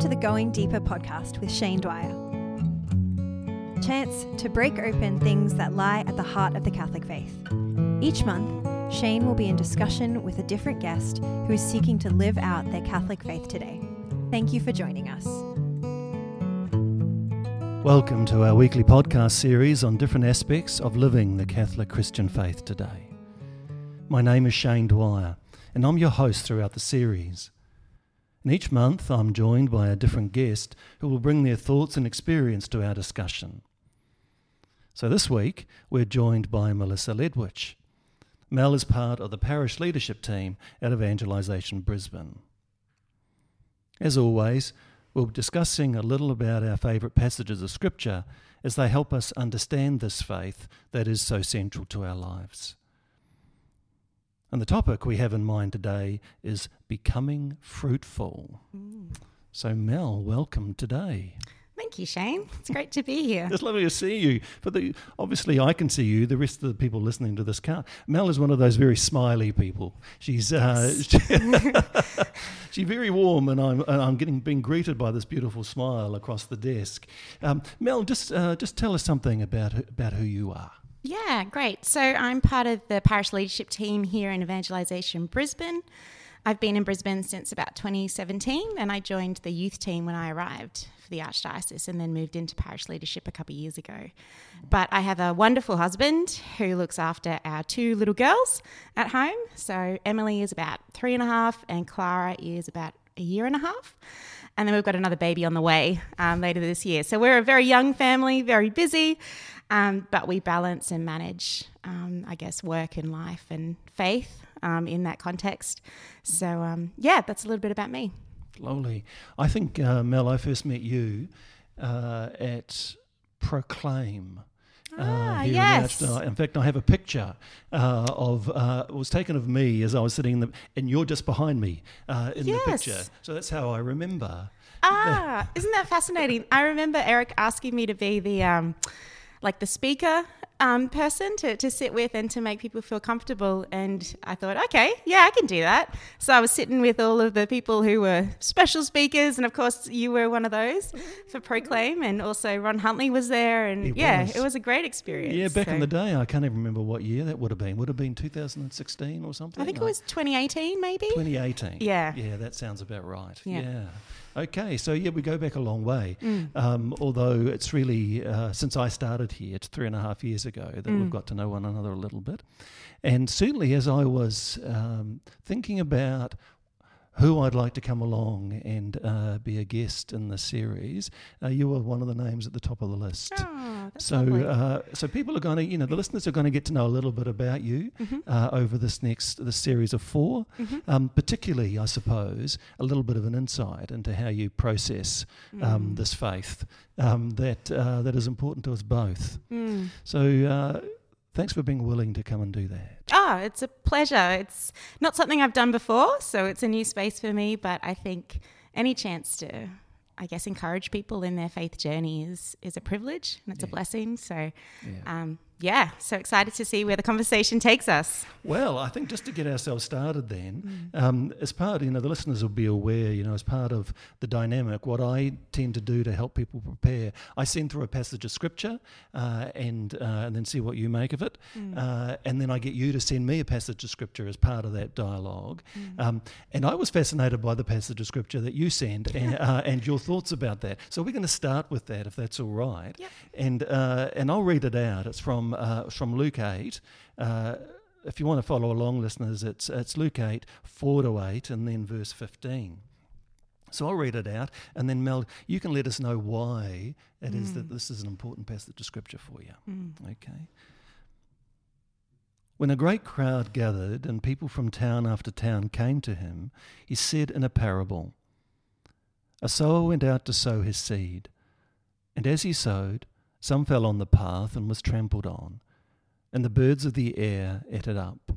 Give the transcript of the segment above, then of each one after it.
to the Going Deeper podcast with Shane Dwyer. Chance to break open things that lie at the heart of the Catholic faith. Each month, Shane will be in discussion with a different guest who is seeking to live out their Catholic faith today. Thank you for joining us. Welcome to our weekly podcast series on different aspects of living the Catholic Christian faith today. My name is Shane Dwyer, and I'm your host throughout the series. And each month, I'm joined by a different guest who will bring their thoughts and experience to our discussion. So this week, we're joined by Melissa Ledwich. Mel is part of the parish leadership team at Evangelisation Brisbane. As always, we'll be discussing a little about our favourite passages of Scripture as they help us understand this faith that is so central to our lives. And the topic we have in mind today is becoming fruitful. Mm. So, Mel, welcome today. Thank you, Shane. It's great to be here. it's lovely to see you. For the obviously, I can see you. The rest of the people listening to this can't. Mel is one of those very smiley people. She's uh, yes. she's very warm, and I'm and I'm getting being greeted by this beautiful smile across the desk. Um, Mel, just uh, just tell us something about about who you are. Yeah, great. So I'm part of the parish leadership team here in Evangelisation Brisbane. I've been in Brisbane since about 2017 and I joined the youth team when I arrived for the Archdiocese and then moved into parish leadership a couple of years ago. But I have a wonderful husband who looks after our two little girls at home. So Emily is about three and a half and Clara is about a year and a half. And then we've got another baby on the way um, later this year. So we're a very young family, very busy, um, but we balance and manage, um, I guess, work and life and faith um, in that context. So, um, yeah, that's a little bit about me. Lovely. I think, uh, Mel, I first met you uh, at Proclaim. Uh, ah, yes. In, in fact, I have a picture uh, of uh, it was taken of me as I was sitting in the, and you're just behind me uh, in yes. the picture. So that's how I remember. Ah, isn't that fascinating? I remember Eric asking me to be the um, like the speaker um, person to, to sit with and to make people feel comfortable. And I thought, okay, yeah, I can do that. So I was sitting with all of the people who were special speakers. And of course, you were one of those for Proclaim. And also Ron Huntley was there. And it yeah, was. it was a great experience. Yeah, back so. in the day, I can't even remember what year that would have been. Would have been 2016 or something? I think like it was 2018, maybe. 2018. Yeah. Yeah, that sounds about right. yeah. yeah. Okay, so yeah, we go back a long way. Mm. Um, although it's really, uh, since I started here, it's three and a half years ago that mm. we've got to know one another a little bit. And certainly as I was um, thinking about who I'd like to come along and uh, be a guest in the series, uh, you were one of the names at the top of the list. Oh, so, uh, so people are going to, you know, the listeners are going to get to know a little bit about you mm-hmm. Uh, over this next this series of 4 mm-hmm. um, particularly, I suppose, a little bit of an insight into how you process um, mm. this faith um, that uh, that is important to us both. Mm. So uh, Thanks for being willing to come and do that. Ah, oh, it's a pleasure. It's not something I've done before, so it's a new space for me, but I think any chance to I guess encourage people in their faith journey is is a privilege and it's yeah. a blessing. So yeah. Um, yeah, so excited to see where the conversation takes us. Well, I think just to get ourselves started, then, mm. um, as part, you know, the listeners will be aware, you know, as part of the dynamic, what I tend to do to help people prepare, I send through a passage of scripture, uh, and uh, and then see what you make of it, mm. uh, and then I get you to send me a passage of scripture as part of that dialogue. Mm. Um, and I was fascinated by the passage of scripture that you send, and, uh, and your thoughts about that. So we're going to start with that, if that's all right. Yep. And uh, and I'll read it out. It's from uh, from Luke 8. Uh, if you want to follow along, listeners, it's, it's Luke 8, 4 to 8, and then verse 15. So I'll read it out, and then Mel, you can let us know why it mm. is that mm. this is an important passage of scripture for you. Mm. Okay. When a great crowd gathered and people from town after town came to him, he said in a parable A sower went out to sow his seed, and as he sowed, some fell on the path and was trampled on, and the birds of the air ate it up.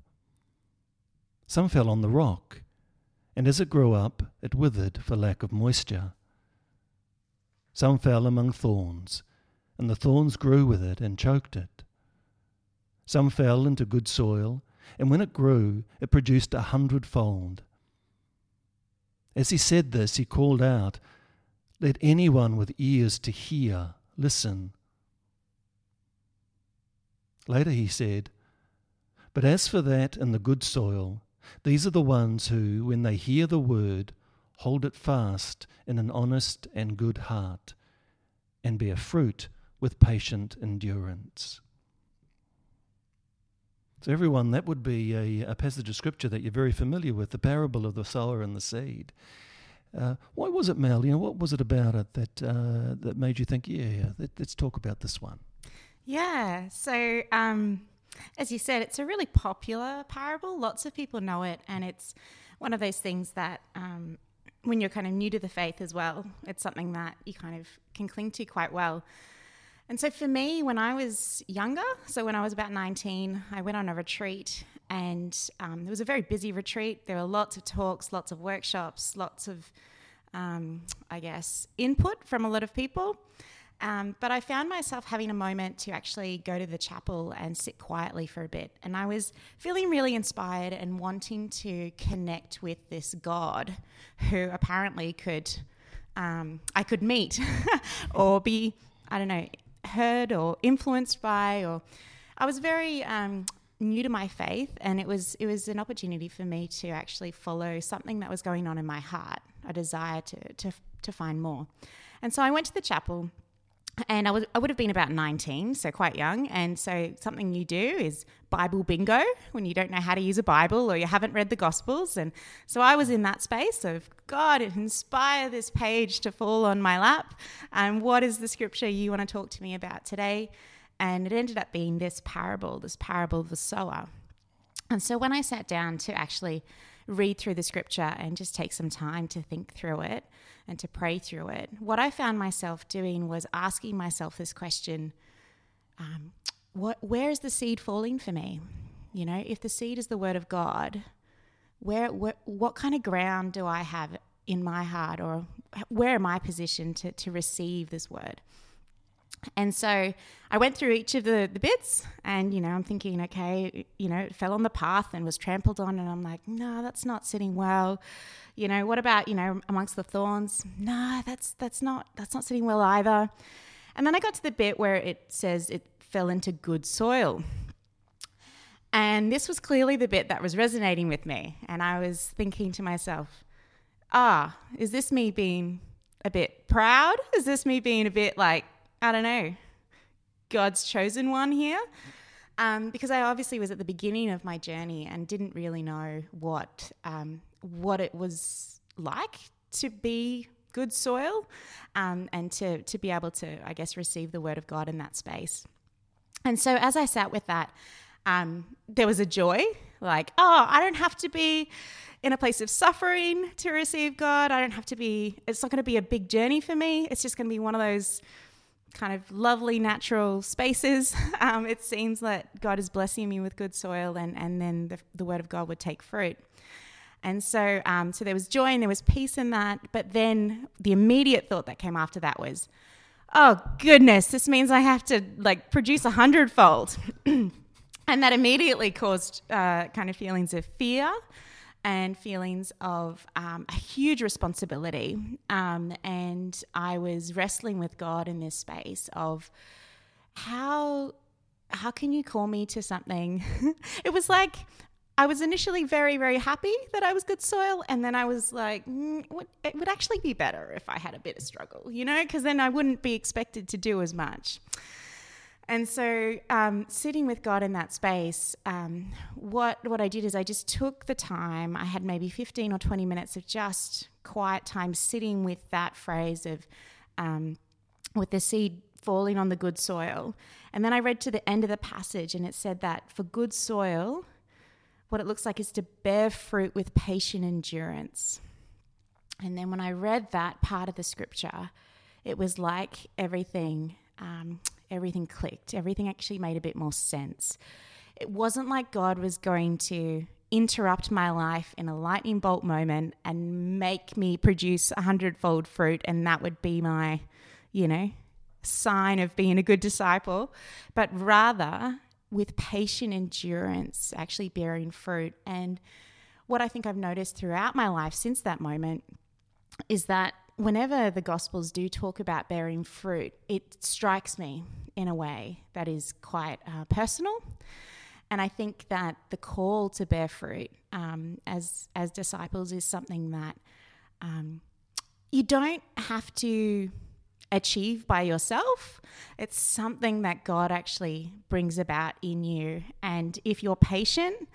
Some fell on the rock, and as it grew up, it withered for lack of moisture. Some fell among thorns, and the thorns grew with it and choked it. Some fell into good soil, and when it grew, it produced a hundredfold. As he said this, he called out, Let anyone with ears to hear listen. Later he said, But as for that and the good soil, these are the ones who, when they hear the word, hold it fast in an honest and good heart, and bear fruit with patient endurance. So, everyone, that would be a, a, passage of scripture that you're very familiar with the parable of the sower and the seed. Uh, why was it, Mel? You know, what was it about it that uh, that made you think, yeah, let, us talk about this one? Yeah. So, um, as you said, it's a really popular parable. Lots of people know it, and it's one of those things that, um, when you're kind of new to the faith as well, it's something that you kind of can cling to quite well. And so for me, when I was younger, so when I was about 19, I went on a retreat and um, it was a very busy retreat. There were lots of talks, lots of workshops, lots of, um, I guess, input from a lot of people. Um, but I found myself having a moment to actually go to the chapel and sit quietly for a bit. And I was feeling really inspired and wanting to connect with this God who apparently could, um, I could meet or be, I don't know, heard or influenced by or I was very um, new to my faith and it was it was an opportunity for me to actually follow something that was going on in my heart, a desire to to to find more. And so I went to the chapel and I was I would have been about 19, so quite young. And so something you do is Bible bingo when you don't know how to use a Bible or you haven't read the Gospels. And so I was in that space of God, inspire this page to fall on my lap. And what is the scripture you want to talk to me about today? And it ended up being this parable, this parable of the sower. And so when I sat down to actually read through the scripture and just take some time to think through it and to pray through it, what I found myself doing was asking myself this question um, what, Where is the seed falling for me? You know, if the seed is the word of God, where, where what kind of ground do I have in my heart or where am I positioned to, to receive this word? And so I went through each of the, the bits, and you know, I'm thinking, okay, you know, it fell on the path and was trampled on, and I'm like, no, that's not sitting well. You know, what about you know amongst the thorns? No, that's that's not that's not sitting well either. And then I got to the bit where it says it fell into good soil. And this was clearly the bit that was resonating with me. And I was thinking to myself, ah, is this me being a bit proud? Is this me being a bit like, I don't know, God's chosen one here. Um, because I obviously was at the beginning of my journey and didn't really know what um, what it was like to be good soil um, and to to be able to, I guess, receive the word of God in that space. And so as I sat with that, um, there was a joy, like, oh, I don't have to be in a place of suffering to receive God. I don't have to be. It's not going to be a big journey for me. It's just going to be one of those kind of lovely natural spaces. Um, it seems that God is blessing me with good soil, and and then the, the word of God would take fruit. And so, um, so there was joy and there was peace in that. But then the immediate thought that came after that was, oh goodness, this means I have to like produce a hundredfold. and that immediately caused uh, kind of feelings of fear and feelings of um, a huge responsibility. Um, and I was wrestling with God in this space of how how can you call me to something? it was like I was initially very, very happy that I was good soil. And then I was like, mm, it would actually be better if I had a bit of struggle, you know, because then I wouldn't be expected to do as much. And so, um, sitting with God in that space, um, what what I did is I just took the time. I had maybe fifteen or twenty minutes of just quiet time, sitting with that phrase of, um, with the seed falling on the good soil. And then I read to the end of the passage, and it said that for good soil, what it looks like is to bear fruit with patient endurance. And then when I read that part of the scripture, it was like everything um, everything clicked. Everything actually made a bit more sense. It wasn't like God was going to interrupt my life in a lightning bolt moment and make me produce a hundredfold fruit, and that would be my, you know, sign of being a good disciple, but rather with patient endurance, actually bearing fruit. And what I think I've noticed throughout my life since that moment is that whenever the Gospels do talk about bearing fruit, it strikes me in a way that is quite uh, personal. And I think that the call to bear fruit um, as as disciples is something that um, you don't have to achieve by yourself. It's something that God actually brings about in you. And if you're patient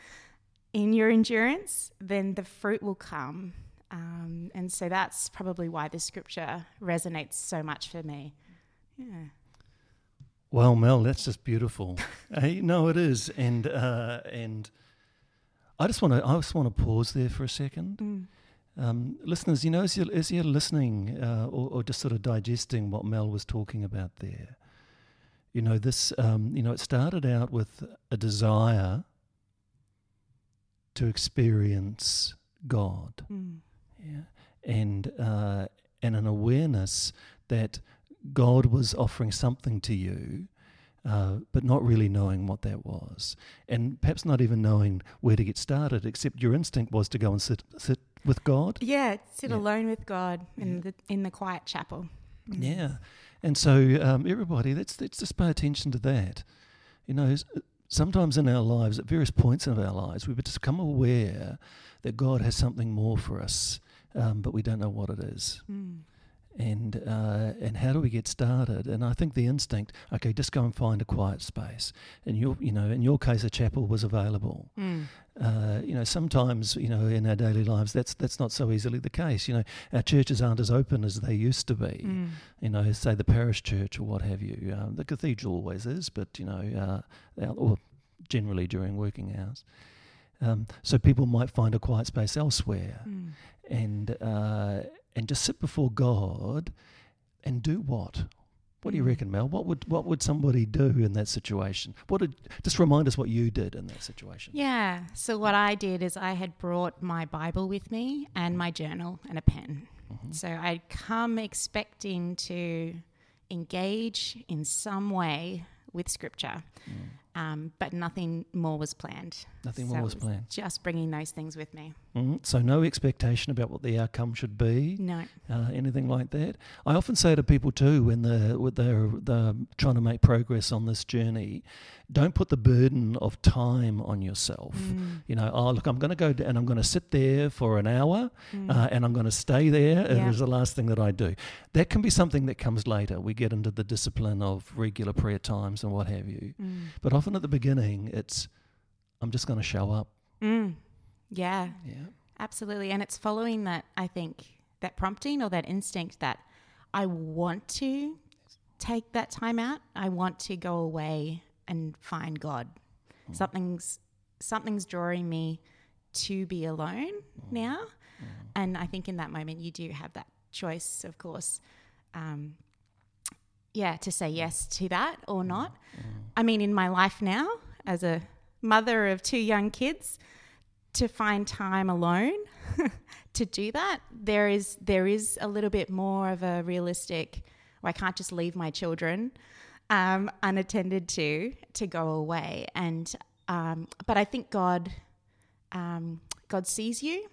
in your endurance, then the fruit will come. Um, and so that's probably why this scripture resonates so much for me. Yeah. Well, Mel, that's just beautiful. hey, no, it is, and uh, and I just want to I just want to pause there for a second. Mm. Um, listeners, you know, as you're, as you're listening uh, or, or, just sort of digesting what Mel was talking about there, you know, this, um, you know, it started out with a desire to experience God, Mm. Yeah, and uh, and an awareness that God was offering something to you, uh, but not really knowing what that was, and perhaps not even knowing where to get started. Except your instinct was to go and sit sit with God. Yeah, sit Yeah. alone with God in Yeah. the in the quiet chapel. Mm. Yeah, and so um, everybody, let's let's just pay attention to that. You know, sometimes in our lives, at various points of our lives, we become aware that God has something more for us, um, but we don't know what it is. Mm. And uh, and how do we get started? And I think the instinct, okay, just go and find a quiet space. And your, you know, in your case, a chapel was available. Mm. Uh, you know, sometimes you know in our daily lives that's that's not so easily the case. You know, our churches aren't as open as they used to be. Mm. You know, say the parish church or what have you. Um, the cathedral always is, but you know, uh, or generally during working hours. Um, so people might find a quiet space elsewhere Mm. And uh, and just sit before God and do what? What do you Mm. reckon, Mel? What would what would somebody do in that situation? What did just remind us what you did in that situation? Yeah. So what I did is I had brought my Bible with me and my journal and a pen. Mhm. So I'd come expecting to engage in some way with Scripture, Mm. um, but nothing more was planned. Nothing So more was planned. Just bringing those things with me. Mhm. So no expectation about what the outcome should be. No. uh, anything like that. I often say to people too when they're, when they're, they're trying to make progress on this journey, don't put the burden of time on yourself. Mm. You know, oh look, I'm going to go and I'm going to sit there for an hour, Mm. uh, and I'm going to stay there. It Yeah. is the last thing that I do. That can be something that comes later. We get into the discipline of regular prayer times and what have you. Mm. But often at the beginning, it's I'm just going to show up. Mm. Yeah. Yeah. Absolutely. And it's following that, I think, that prompting or that instinct that I want to take that time out. I want to go away and find God. Mm. Something's something's drawing me to be alone Mm. now. And I think in that moment you do have that choice, of course. Um, yeah, to say yes to that or not. I mean, in my life now, as a mother of two young kids, to find time alone to do that, there is there is a little bit more of a realistic. Well, I can't just leave my children um, unattended to to go away, and um, but I think God um, God sees you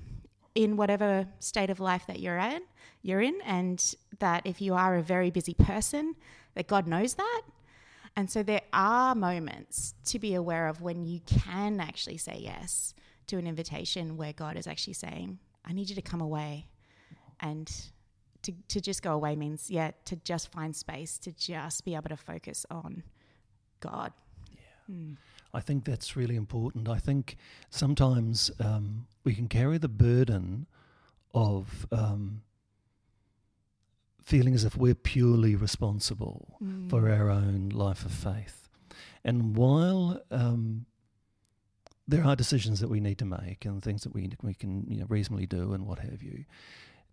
in whatever state of life that you're at you're in, and that if you are a very busy person, that God knows that. And so there are moments to be aware of when you can actually say yes to an invitation where God is actually saying, I need you to come away. And to, to just go away means, yeah, to just find space, to just be able to focus on God. Mm. I think that's really important. I think sometimes um, we can carry the burden of um, feeling as if we're purely responsible Mm. for our own life of faith. And while um, there are decisions that we need to make and things that we we can you know, reasonably do and what have you,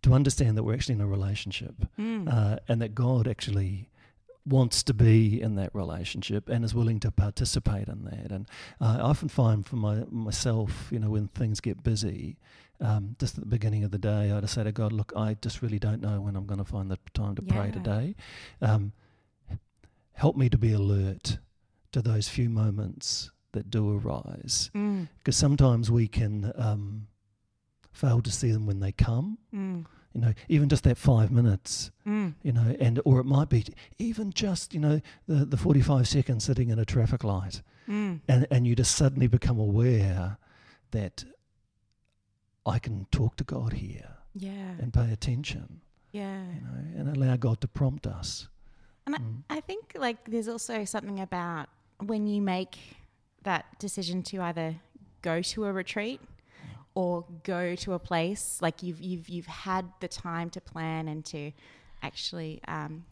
to understand that we're actually in a relationship Mm. uh, and that God actually wants to be in that relationship and is willing to participate in that. And uh, I often find for my, myself, you know, when things get busy, um, just at the beginning of the day, I just say to God, look, I just really don't know when I'm going to find the time to pray today. Um, help me to be alert to those few moments that do arise. Mm. Because sometimes we can um, fail to see them when they come Mm. you know, even just that five minutes, Mm. you know, and or it might be even just you know the the forty five seconds sitting in a traffic light, Mm. and and you just suddenly become aware that I can talk to God here Yeah. and pay attention, Yeah. you know, and allow God to prompt us. And Mm. I, I think like there's also something about when you make that decision to either go to a retreat or go to a place like you've you've you've had the time to plan and to actually um,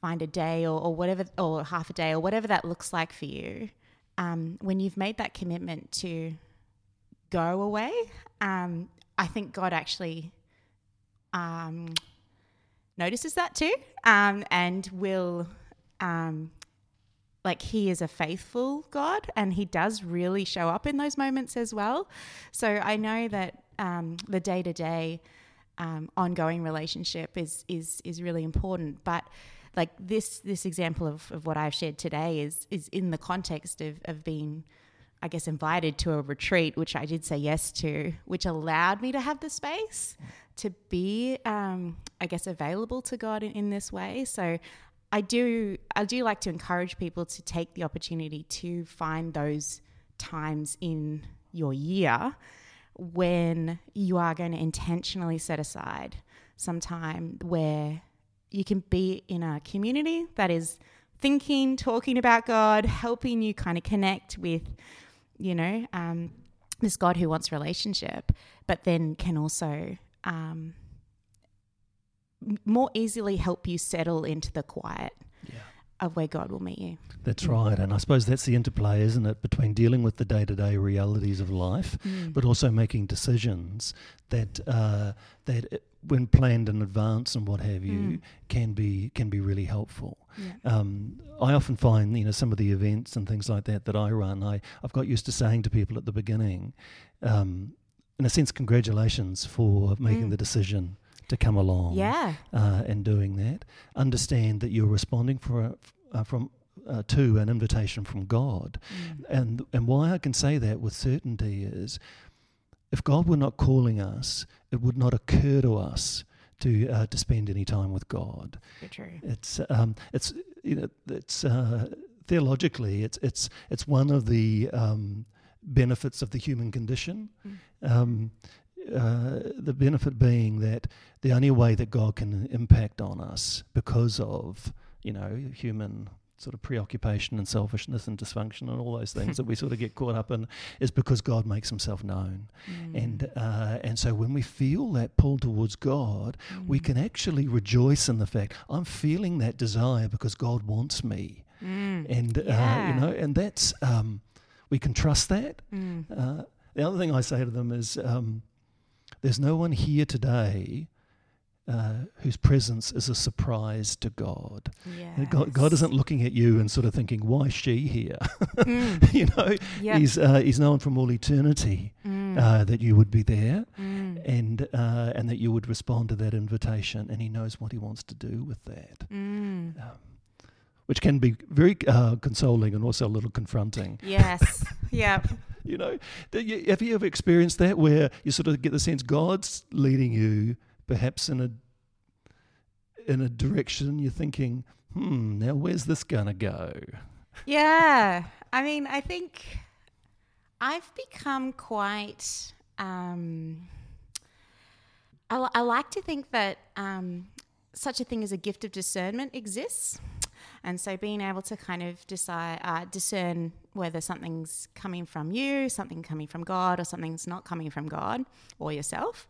find a day or, or whatever or half a day or whatever that looks like for you. Um, when you've made that commitment to go away, um, I think God actually um, notices that too um, and will um, like he is a faithful god and he does really show up in those moments as well. So i know that um, the day-to-day um, ongoing relationship is is is really important but like this this example of, of what i've shared today is is in the context of, of being I guess, invited to a retreat, which I did say yes to, which allowed me to have the space to be, um, I guess, available to God in, in this way. So I do, I do like to encourage people to take the opportunity to find those times in your year when you are going to intentionally set aside some time where you can be in a community that is thinking, talking about God, helping you kind of connect with you know, um, this God who wants relationship, but then can also um, more easily help you settle into the quiet Yeah. of where God will meet you. That's right. And I suppose that's the interplay, isn't it, between dealing with the day to day realities of life, but also making decisions that uh, that when planned in advance and what have you Mm. can be can be really helpful. Yeah. Um, I often find you know some of the events and things like that that I run, I I've got used to saying to people at the beginning, um, in a sense, congratulations for making Mm. the decision to come along Yeah. uh, and doing that. Understand that you're responding for a, uh, from uh, to an invitation from God, Mm. and and why I can say that with certainty is, if God were not calling us, it would not occur to us to uh, to spend any time with God. Very true. It's um, it's you know it's uh, theologically it's it's it's one of the um, benefits of the human condition. Mm. Um, uh, the benefit being that the only way that God can impact on us because of you know human sort of preoccupation and selfishness and dysfunction and all those things that we sort of get caught up in is because God makes Himself known, Mm. and uh, and so when we feel that pull towards God, we Mm. can actually rejoice in the fact I'm feeling that desire because God wants me, Mm. and uh, you know, and that's um, we can trust that. Mm. Uh, the other thing I say to them is, um, there's no one here today uh, whose presence is a surprise to God. And God. God isn't looking at you and sort of thinking, "Why is she here?" Mm. you know, Yep. He's uh, He's known from all eternity Mm. uh, that you would be there Mm. and uh, and that you would respond to that invitation, and He knows what He wants to do with that, Mm. um, which can be very uh, consoling and also a little confronting. Yes. yep. You know, have you ever experienced that where you sort of get the sense God's leading you, perhaps in a in a direction you're thinking, hmm, now where's this gonna go? Yeah. I mean, I think I've become quite. Um, I, I like to think that um, such a thing as a gift of discernment exists. And so being able to kind of decide, uh, discern whether something's coming from you, something coming from God, or something's not coming from God or yourself.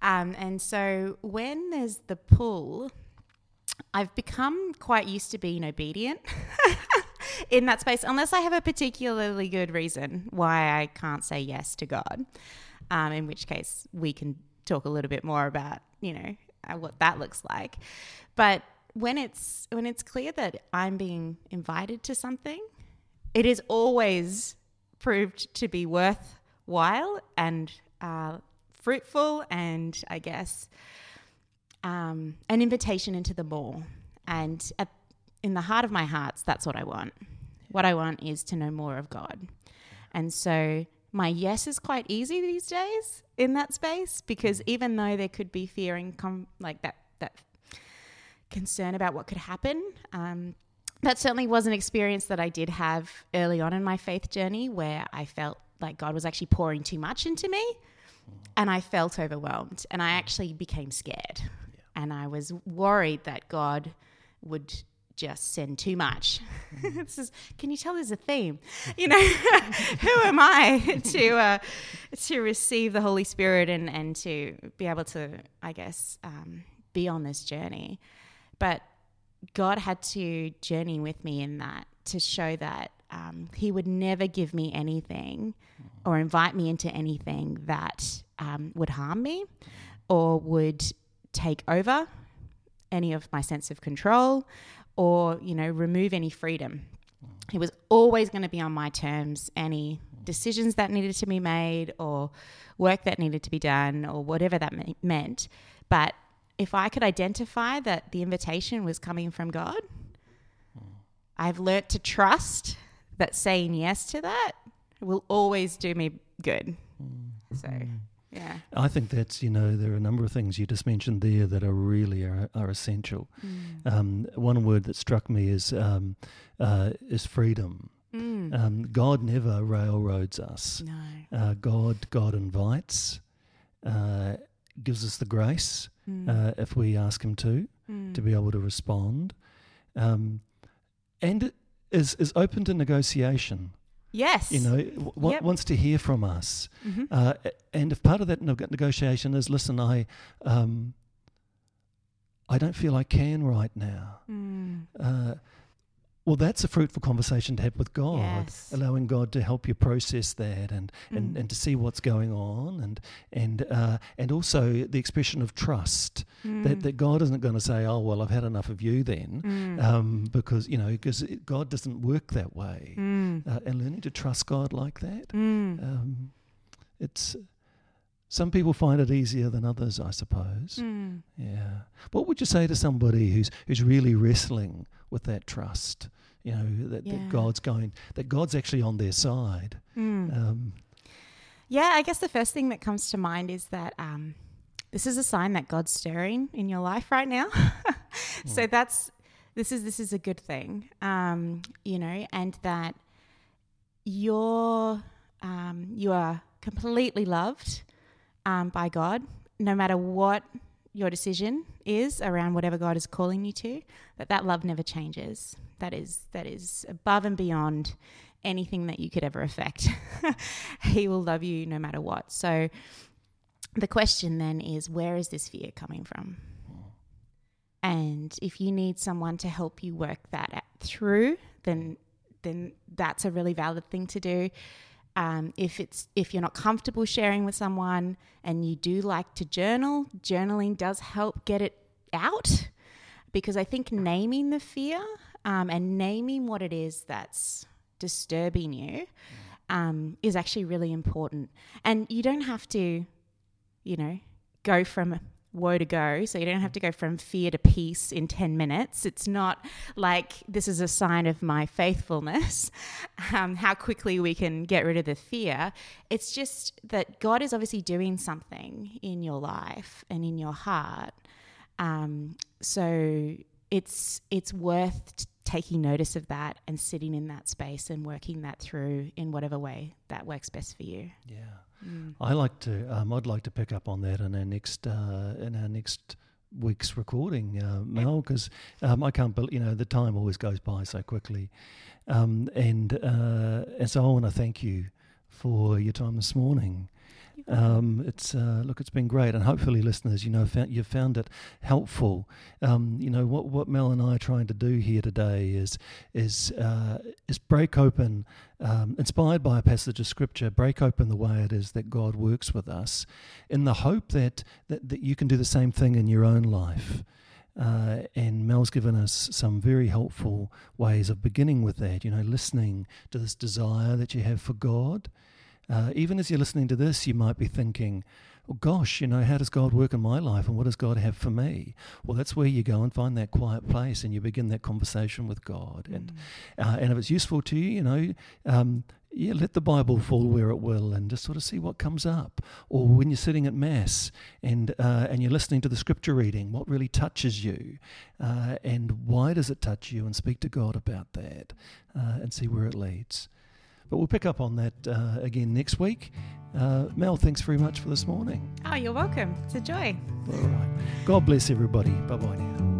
Um, and so when there's the pull, I've become quite used to being obedient in that space, unless I have a particularly good reason why I can't say yes to God. Um, in which case, we can talk a little bit more about you know uh, what that looks like. But when it's when it's clear that I'm being invited to something, it is always proved to be worthwhile and uh, fruitful, and I guess um, an invitation into the more. And at, in the heart of my hearts, that's what I want. What I want is to know more of God. And so my yes is quite easy these days in that space because even though there could be fear and com- like that that concern about what could happen. Um, that certainly was an experience that I did have early on in my faith journey where I felt like God was actually pouring too much into me and I felt overwhelmed and I actually became scared. And I was worried that God would just send too much. this is, can you tell there's a theme? You know, who am I to uh, to receive the Holy Spirit and and to be able to, I guess, um, be on this journey? But God had to journey with me in that to show that um, He would never give me anything or invite me into anything that um, would harm me or would take over any of my sense of control or, you know, remove any freedom. He was always going to be on my terms. Any decisions that needed to be made or work that needed to be done or whatever that meant. But if I could identify that the invitation was coming from God, I've learnt to trust that saying yes to that will always do me good. So, yeah. I think that's, you know, there are a number of things you just mentioned there that are really are, are essential. Mm. Um, one word that struck me is, um, uh, is freedom. Mm. Um, God never railroads us. No. Uh, God, God invites, uh, gives us the grace mm. uh, if we ask Him to, mm. to be able to respond, um, and is is open to negotiation. Yes, you know, w- yep. wants to hear from us, mm-hmm. uh, and if part of that negotiation is, listen, I. Um, I don't feel I can right now. Mm. Uh, well, that's a fruitful conversation to have with God, yes. allowing God to help you process that and, and, mm. and to see what's going on, and and uh, and also the expression of trust mm. that, that God isn't going to say, "Oh, well, I've had enough of you," then, mm. um, because you know, because God doesn't work that way, mm. uh, and learning to trust God like that, mm. um, it's. Some people find it easier than others, I suppose. Mm. Yeah. What would you say to somebody who's who's really wrestling with that trust? You know that, yeah. that God's going that God's actually on their side. Mm. Um, yeah, I guess the first thing that comes to mind is that um, this is a sign that God's stirring in your life right now. so mm. that's this is this is a good thing, um, you know, and that you're um, you are completely loved um, by God, no matter what your decision is around whatever God is calling you to. That that love never changes that is that is above and beyond anything that you could ever affect. he will love you no matter what. So the question then is where is this fear coming from? And if you need someone to help you work that through, then then that's a really valid thing to do. Um, if it's if you're not comfortable sharing with someone and you do like to journal, journaling does help get it out because I think naming the fear um, and naming what it is that's disturbing you um, is actually really important. And you don't have to, you know, go from woe to go. So you don't have to go from fear to peace in 10 minutes. It's not like this is a sign of my faithfulness, um, how quickly we can get rid of the fear. It's just that God is obviously doing something in your life and in your heart. Um, so it's it's worth taking notice of that and sitting in that space and working that through in whatever way that works best for you. Yeah, mm. I like to. Um, I'd like to pick up on that in our next uh, in our next week's recording, uh, Mel, because um, I can't believe you know the time always goes by so quickly, um, and uh, and so I want to thank you for your time this morning. Um, it's uh, look, it's been great, and hopefully, listeners, you know, found, you've found it helpful. Um, you know, what what Mel and I are trying to do here today is is uh, is break open, um, inspired by a passage of scripture, break open the way it is that God works with us, in the hope that that, that you can do the same thing in your own life. Uh, and Mel's given us some very helpful ways of beginning with that. You know, listening to this desire that you have for God uh, even as you're listening to this, you might be thinking, well, gosh, you know, how does God work in my life and what does God have for me? Well, that's where you go and find that quiet place and you begin that conversation with God. And, mm. uh, and if it's useful to you, you know, um, yeah, let the Bible fall where it will, and just sort of see what comes up. Or when you're sitting at mass and uh, and you're listening to the scripture reading, what really touches you, uh, and why does it touch you? And speak to God about that, uh, and see where it leads. But we'll pick up on that uh, again next week. Uh, Mel, thanks very much for this morning. Oh, you're welcome. It's a joy. All right. God bless everybody. Bye bye now.